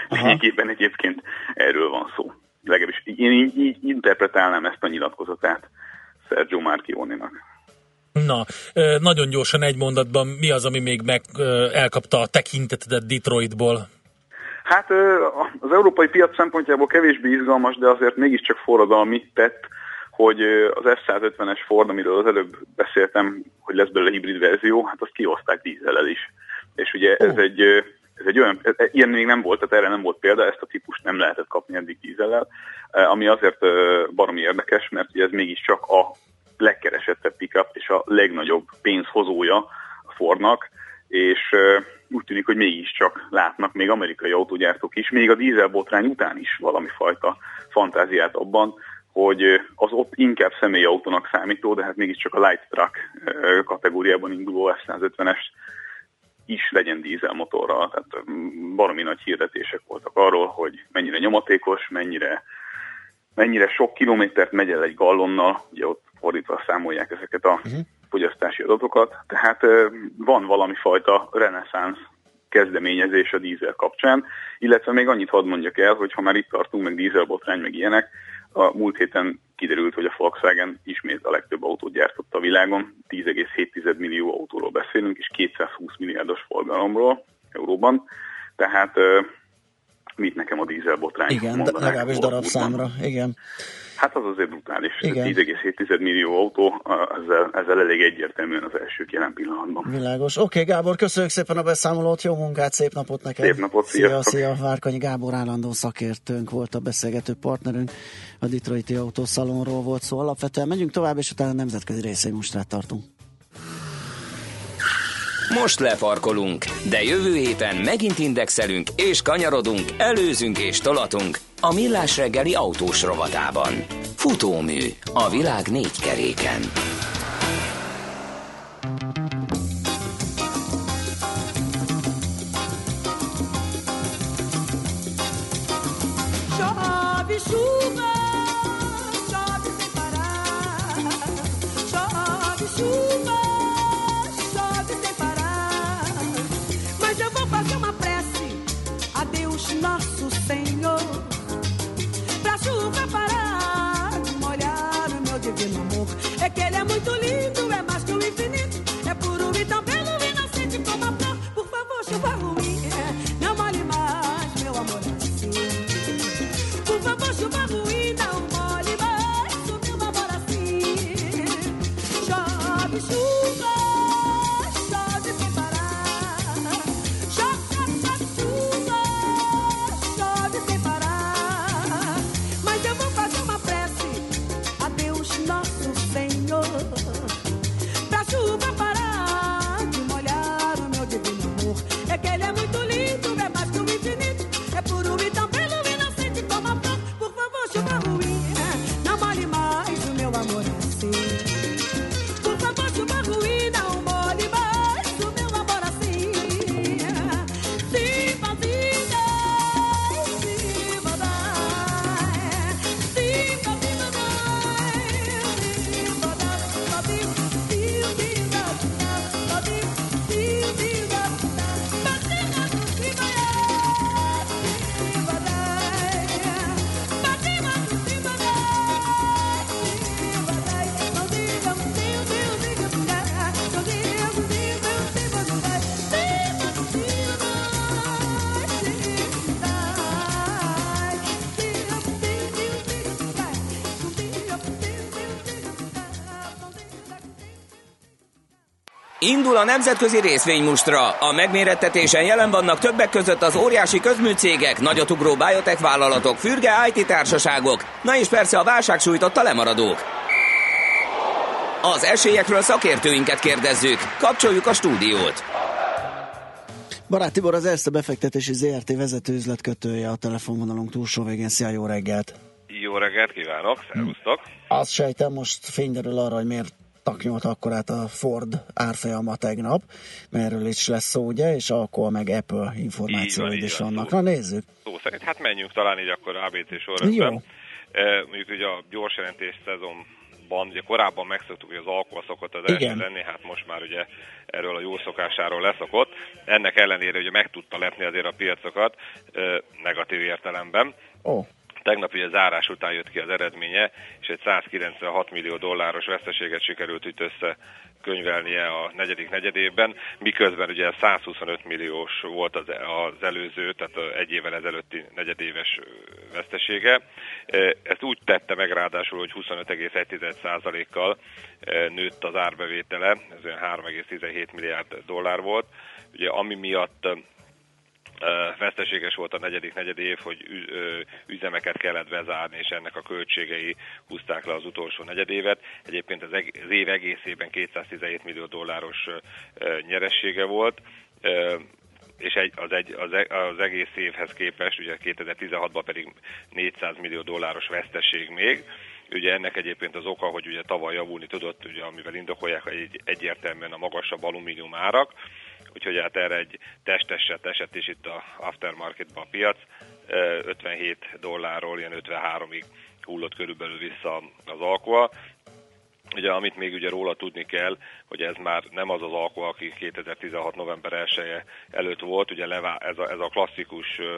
Lényegében egyébként erről van szó. Legalábbis én így, így interpretálnám ezt a nyilatkozatát Sergio Marchioninak. Na, nagyon gyorsan egy mondatban, mi az, ami még meg elkapta a tekintetedet Detroitból? Hát az európai piac szempontjából kevésbé izgalmas, de azért mégiscsak forradalmi tett, hogy az F-150-es Ford, amiről az előbb beszéltem, hogy lesz belőle hibrid verzió, hát azt kihozták dízellel is. És ugye oh. ez egy ez egy olyan, ilyen még nem volt, tehát erre nem volt példa, ezt a típust nem lehetett kapni eddig dízellel, ami azért baromi érdekes, mert ugye ez mégiscsak a legkeresettebb pickup és a legnagyobb pénzhozója a Fordnak, és úgy tűnik, hogy mégiscsak látnak még amerikai autógyártók is, még a dízelbotrány után is valami fajta fantáziát abban, hogy az ott inkább személyautónak számító, de hát mégiscsak a light truck kategóriában induló F-150-es is legyen dízelmotorral. Tehát baromi nagy hirdetések voltak arról, hogy mennyire nyomatékos, mennyire, mennyire sok kilométert megy el egy gallonnal, ugye ott fordítva számolják ezeket a uh-huh. fogyasztási adatokat. Tehát van valami fajta reneszánsz kezdeményezés a dízel kapcsán, illetve még annyit hadd mondjak el, hogy ha már itt tartunk, meg dízelbotrány, meg ilyenek, a múlt héten kiderült, hogy a Volkswagen ismét a legtöbb autót gyártott a világon, 10,7 millió autóról beszélünk, és 220 milliárdos forgalomról euróban, tehát mit nekem a dízelbotrány Igen, legalábbis darabszámra, igen. Hát az azért brutális. 10,7 millió autó, ezzel, ezzel elég egyértelműen az első jelen pillanatban. Világos. Oké, okay, Gábor, köszönjük szépen a beszámolót, jó munkát, szép napot neked. Szép napot, szia, szia. Várkanyi Gábor állandó szakértőnk volt a beszélgető partnerünk, a Detroiti Autószalonról volt szó. Alapvetően megyünk tovább, és utána a nemzetközi részei most tartunk. Most lefarkolunk, de jövő héten megint indexelünk és kanyarodunk, előzünk és tolatunk a Millás reggeli autós rovatában. Futómű a világ négy keréken. Indul a nemzetközi részvénymustra. A megmérettetésen jelen vannak többek között az óriási közműcégek, nagyotugró biotech vállalatok, fürge IT társaságok, na és persze a válság sújtotta lemaradók. Az esélyekről szakértőinket kérdezzük. Kapcsoljuk a stúdiót. Barát Tibor az Erste befektetési ZRT vezető üzletkötője a telefonvonalunk túlsó végén. Szia, jó reggelt! Jó reggelt kívánok, szervusztok! Azt sejtem, most fényderül arra, hogy miért taknyolt akkor át a Ford árfolyama tegnap, mert erről is lesz szó, ugye, és akkor meg Apple információid is vannak. Na nézzük. Szó szerint, hát menjünk talán így akkor ABC sorrendben. E, mondjuk ugye a gyors jelentés szezonban, ugye korábban megszoktuk, hogy az alkohol szokott az első lenni, hát most már ugye erről a jó szokásáról leszokott. Ennek ellenére ugye meg tudta lepni azért a piacokat e, negatív értelemben. Oh. Tegnap ugye zárás után jött ki az eredménye, és egy 196 millió dolláros veszteséget sikerült itt össze könyvelnie a negyedik negyedében, miközben ugye 125 milliós volt az, előző, tehát egy évvel ezelőtti negyedéves vesztesége. Ezt úgy tette meg ráadásul, hogy 25,1%-kal nőtt az árbevétele, ez olyan 3,17 milliárd dollár volt, ugye ami miatt veszteséges volt a negyedik negyed év, hogy üzemeket kellett bezárni, és ennek a költségei húzták le az utolsó negyedévet. Egyébként az, év egészében 217 millió dolláros nyeressége volt és egy, az, egy, az, e, az egész évhez képest, ugye 2016-ban pedig 400 millió dolláros veszteség még. Ugye ennek egyébként az oka, hogy ugye tavaly javulni tudott, ugye, amivel indokolják egy, egyértelműen a magasabb alumínium árak, úgyhogy hát erre egy testeset esett is itt a aftermarketban a piac, 57 dollárról ilyen 53-ig hullott körülbelül vissza az alkoa. Ugye, amit még ugye róla tudni kell, hogy ez már nem az az alkoa, aki 2016. november 1 -e előtt volt, ugye levá, ez, a, ez a klasszikus uh,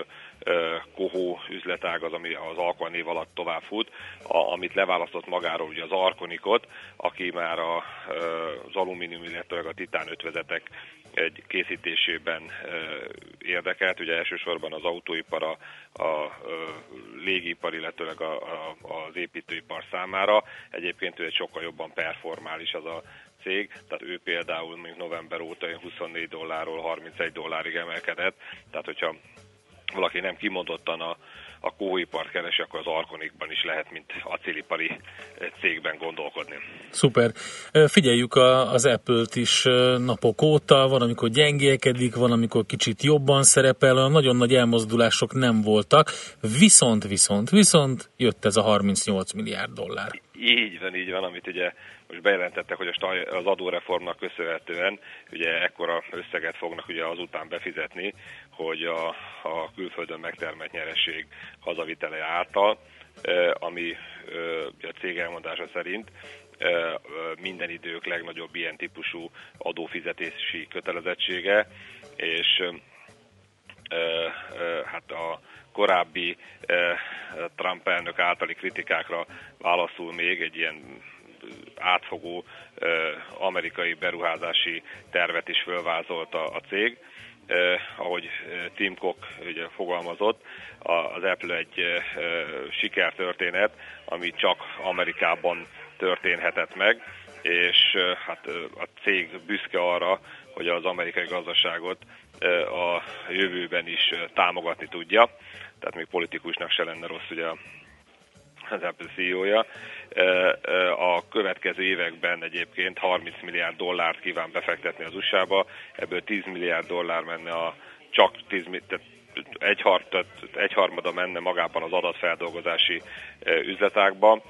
kohó üzletág az, ami az alkoa név alatt tovább fut, a, amit leválasztott magáról ugye az Arkonikot, aki már a, az alumínium, illetve a titán ötvezetek egy készítésében érdekelt, ugye elsősorban az autóipar, a, a légipar, illetőleg a, a, az építőipar számára. Egyébként ő egy sokkal jobban performál is az a cég, tehát ő például mondjuk november óta 24 dollárról 31 dollárig emelkedett, tehát hogyha valaki nem kimondottan a, a kóipart keresi, akkor az Arkonikban is lehet, mint acélipari cégben gondolkodni. Szuper. Figyeljük az Apple-t is napok óta, van, amikor gyengélkedik, van, amikor kicsit jobban szerepel, nagyon nagy elmozdulások nem voltak, viszont, viszont, viszont jött ez a 38 milliárd dollár. Így van, így van, amit ugye most bejelentettek, hogy az adóreformnak köszönhetően ugye ekkora összeget fognak ugye azután befizetni, hogy a, a külföldön megtermelt nyereség hazavitele által, ami a cég elmondása szerint minden idők legnagyobb ilyen típusú adófizetési kötelezettsége, és hát a korábbi Trump elnök általi kritikákra válaszul még egy ilyen átfogó amerikai beruházási tervet is fölvázolt a, cég. Eh, ahogy Tim Cook ugye fogalmazott, az Apple egy eh, sikertörténet, ami csak Amerikában történhetett meg, és eh, hát a cég büszke arra, hogy az amerikai gazdaságot a jövőben is támogatni tudja, tehát még politikusnak se lenne rossz ugye Apple CEO-ja. A következő években egyébként 30 milliárd dollárt kíván befektetni az USA-ba, ebből 10 milliárd dollár menne a csak 10, tehát egyhard, egyharmada menne magában az adatfeldolgozási üzletákba,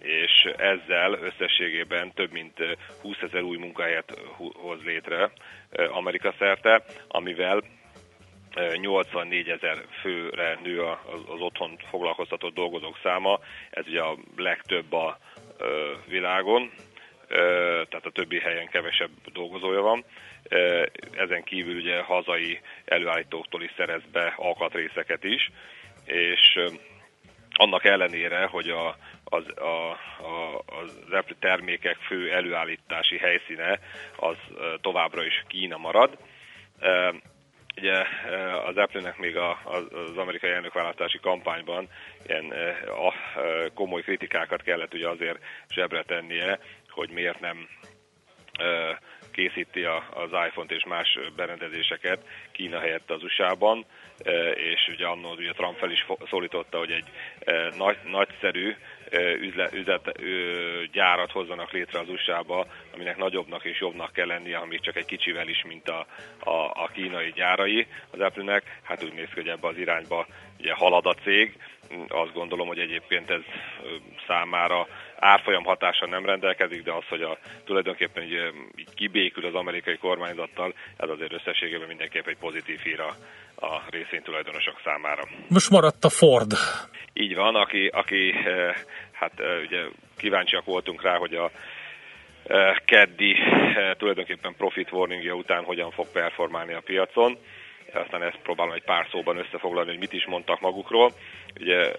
és ezzel összességében több mint 20 ezer új munkahelyet hoz létre Amerika szerte, amivel 84 ezer főre nő az otthon foglalkoztatott dolgozók száma, ez ugye a legtöbb a világon, tehát a többi helyen kevesebb dolgozója van. Ezen kívül ugye hazai előállítóktól is szerez be alkatrészeket is, és annak ellenére, hogy a, az, a, a, az Apple termékek fő előállítási helyszíne az továbbra is Kína marad, Ugye eh, az Apple-nek még a, az amerikai elnökválasztási kampányban ilyen eh, a, eh, komoly kritikákat kellett ugye azért zsebre tennie, hogy miért nem készíti a, az iPhone-t és más berendezéseket Kína helyett az USA-ban, és ugye annól ugye Trump fel is szólította, hogy egy nagy, nagyszerű üzlet, üzlet gyárat hozzanak létre az USA-ba, aminek nagyobbnak és jobbnak kell lennie, még csak egy kicsivel is, mint a, a, a kínai gyárai az Apple-nek. Hát úgy néz ki, hogy ebbe az irányba ugye halad a cég. Azt gondolom, hogy egyébként ez számára árfolyam hatása nem rendelkezik, de az, hogy a, tulajdonképpen így, így kibékül az amerikai kormányzattal, ez azért összességében mindenképp egy pozitív hír a, a részvénytulajdonosok számára. Most maradt a Ford. Így van, aki, aki hát ugye kíváncsiak voltunk rá, hogy a keddi tulajdonképpen profit warningja után hogyan fog performálni a piacon aztán ezt próbálom egy pár szóban összefoglalni, hogy mit is mondtak magukról. Ugye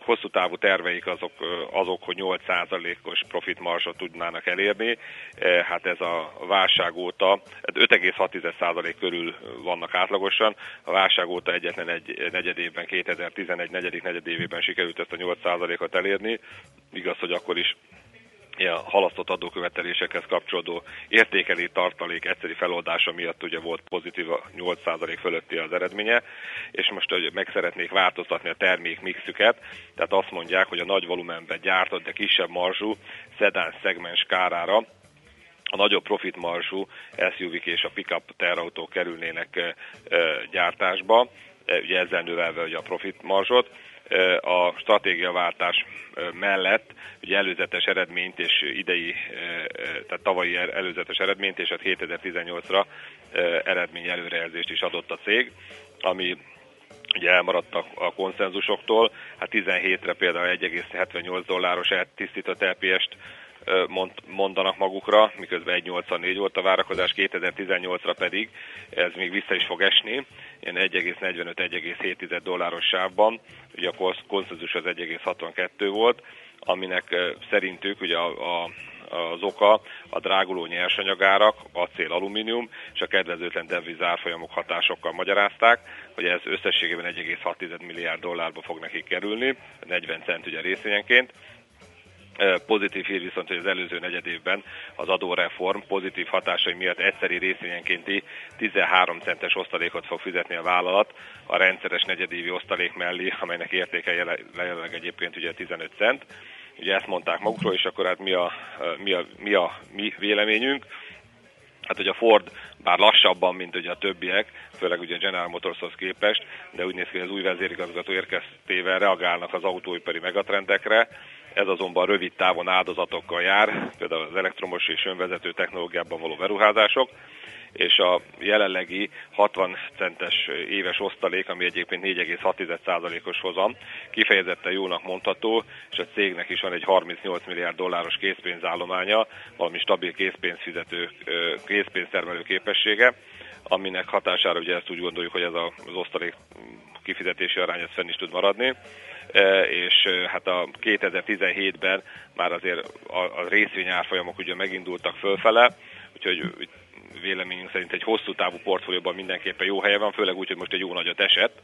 hosszú távú terveik azok, azok hogy 8%-os profit marsot tudnának elérni, hát ez a válság óta 5,6% körül vannak átlagosan, a válság óta egyetlen egy negyedévben, 2011 negyedik negyedévében sikerült ezt a 8%-ot elérni, igaz, hogy akkor is halasztott adókövetelésekhez kapcsolódó értékelé tartalék egyszeri feloldása miatt ugye volt pozitív a 8% fölötti az eredménye, és most hogy meg szeretnék változtatni a termék mixüket, tehát azt mondják, hogy a nagy volumenben gyártott, de kisebb marzsú szedán szegmens kárára a nagyobb profit marzsú SUV-k és a pickup terautók kerülnének gyártásba, ugye ezzel növelve ugye a profit marzsot, a stratégiaváltás mellett ugye előzetes eredményt és idei, tehát tavalyi előzetes eredményt és a 2018-ra eredmény előrejelzést is adott a cég, ami ugye elmaradt a, konszenzusoktól. Hát 17-re például 1,78 dolláros tisztított LPS-t mondanak magukra, miközben 1,84 volt a várakozás, 2018-ra pedig ez még vissza is fog esni, ilyen 1,45-1,7 dolláros sávban, ugye a konszenzus az 1,62 volt, aminek szerintük ugye a, a az oka a dráguló nyersanyagárak, acél, alumínium és a kedvezőtlen deviz árfolyamok hatásokkal magyarázták, hogy ez összességében 1,6 milliárd dollárba fog nekik kerülni, 40 cent ugye részvényenként, Pozitív hír viszont, hogy az előző negyed évben az adóreform pozitív hatásai miatt egyszeri részvényenkénti 13 centes osztalékot fog fizetni a vállalat a rendszeres negyedévi osztalék mellé, amelynek értéke jelenleg egyébként ugye 15 cent. Ugye ezt mondták magukról, és akkor hát mi a mi, a, mi, a, mi véleményünk? Hát, hogy a Ford bár lassabban, mint ugye a többiek, főleg ugye a General Motorshoz képest, de úgy néz ki, hogy az új vezérigazgató érkeztével reagálnak az autóipari megatrendekre, ez azonban rövid távon áldozatokkal jár, például az elektromos és önvezető technológiában való beruházások, és a jelenlegi 60 centes éves osztalék, ami egyébként 4,6%-os hozam, kifejezetten jónak mondható, és a cégnek is van egy 38 milliárd dolláros készpénzállománya, valami stabil készpénzfizető, készpénztermelő képessége, aminek hatására ugye ezt úgy gondoljuk, hogy ez az osztalék kifizetési arány ez fenn is tud maradni. E, és e, hát a 2017-ben már azért a, részvényárfolyamok ugye megindultak fölfele, úgyhogy véleményünk szerint egy hosszú távú portfólióban mindenképpen jó helye van, főleg úgy, hogy most egy jó nagyot esett.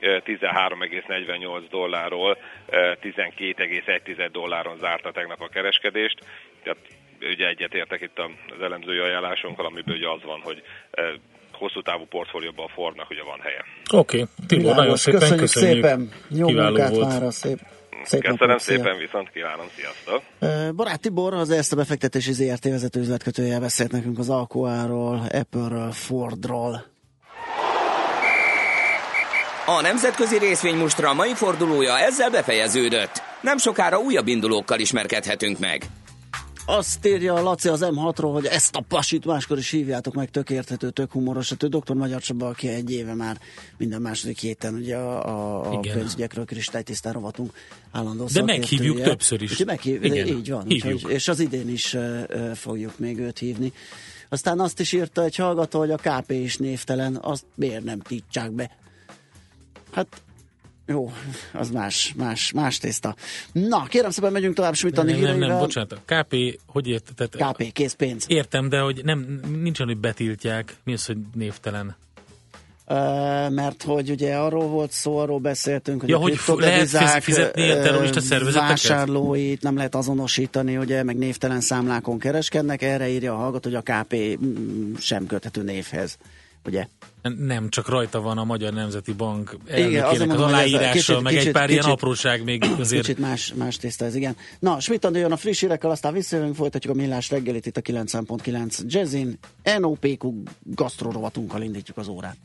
13,48 e, dollárról 12,1 dolláron zárta tegnap a kereskedést. Tehát ugye egyetértek itt az elemzői ajánlásunkkal, amiből ugye az van, hogy hosszú távú portfólióban a Fordnak ugye van helye. Oké, okay. Tibor, nagyon szépen köszönjük. köszönjük. szépen. Jó Kiváló munkát volt. már, szép. Szép Köszönöm napot, szépen, szia. viszont kívánom, sziasztok! Barát Tibor, az Erste befektetési ZRT vezető üzletkötője beszélt nekünk az Alcoáról, Apple-ről, Fordról. A nemzetközi részvénymustra mai fordulója ezzel befejeződött. Nem sokára újabb indulókkal ismerkedhetünk meg. Azt írja a Laci az M6-ról, hogy ezt a pasit máskor is hívjátok meg, tök érthető, tök humoros. Hát ő doktor Magyar Csaba, aki egy éve már minden második héten ugye a, a, a pénzügyekről kristálytisztán rovatunk állandó De meghívjuk többször is. meghív, Igen. Így van, úgyhogy, és az idén is uh, fogjuk még őt hívni. Aztán azt is írta egy hallgató, hogy a KP is névtelen, azt miért nem títsák be? Hát jó, az más, más, más tészta. Na, kérem szépen, megyünk tovább Smitani nem, nem, nem, bocsánat, a KP, hogy ért? Tehát, KP, készpénz. Értem, de hogy nem, nincsen, hogy betiltják. Mi az, hogy névtelen? mert hogy ugye arról volt szó, arról beszéltünk, hogy ja, a hogy lehet fizetni a terrorista szervezeteket? Vásárlóit nem lehet azonosítani, ugye, meg névtelen számlákon kereskednek, erre írja a hallgató, hogy a KP mm, sem köthető névhez ugye? Nem, csak rajta van a Magyar Nemzeti Bank elnökének igen, az aláírása, meg kicsit, egy pár kicsit, ilyen apróság még azért. Kicsit más, más tészta ez, igen. Na, Schmidt jön a friss hírekkel, aztán visszajövünk, folytatjuk a millás reggelit itt a 9.9 Jazzin. NOPQ gasztrorovatunkkal indítjuk az órát.